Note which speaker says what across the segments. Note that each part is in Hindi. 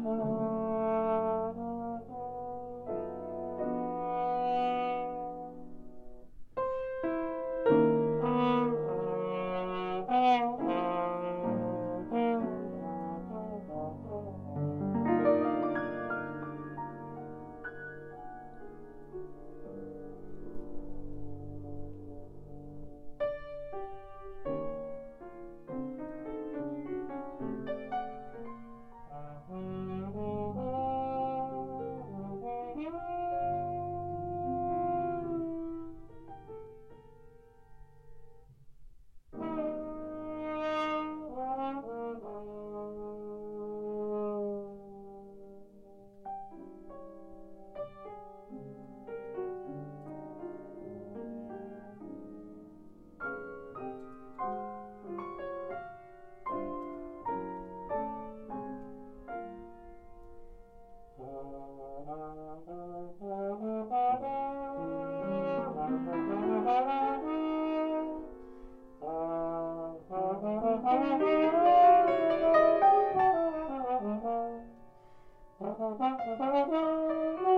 Speaker 1: Brahmana はあはあはあ。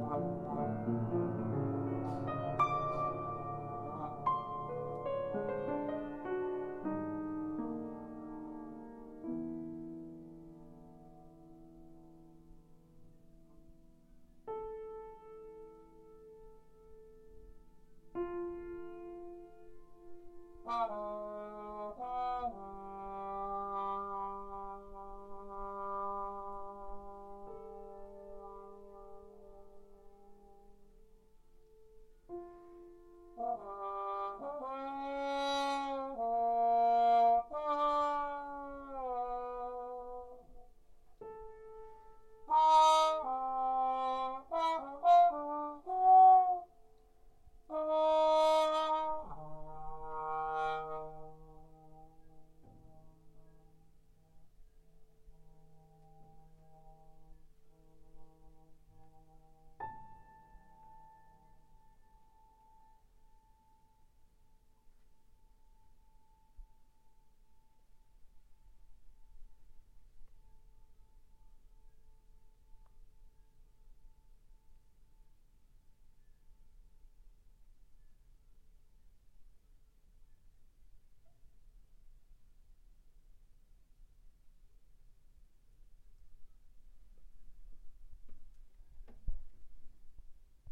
Speaker 1: Thank you.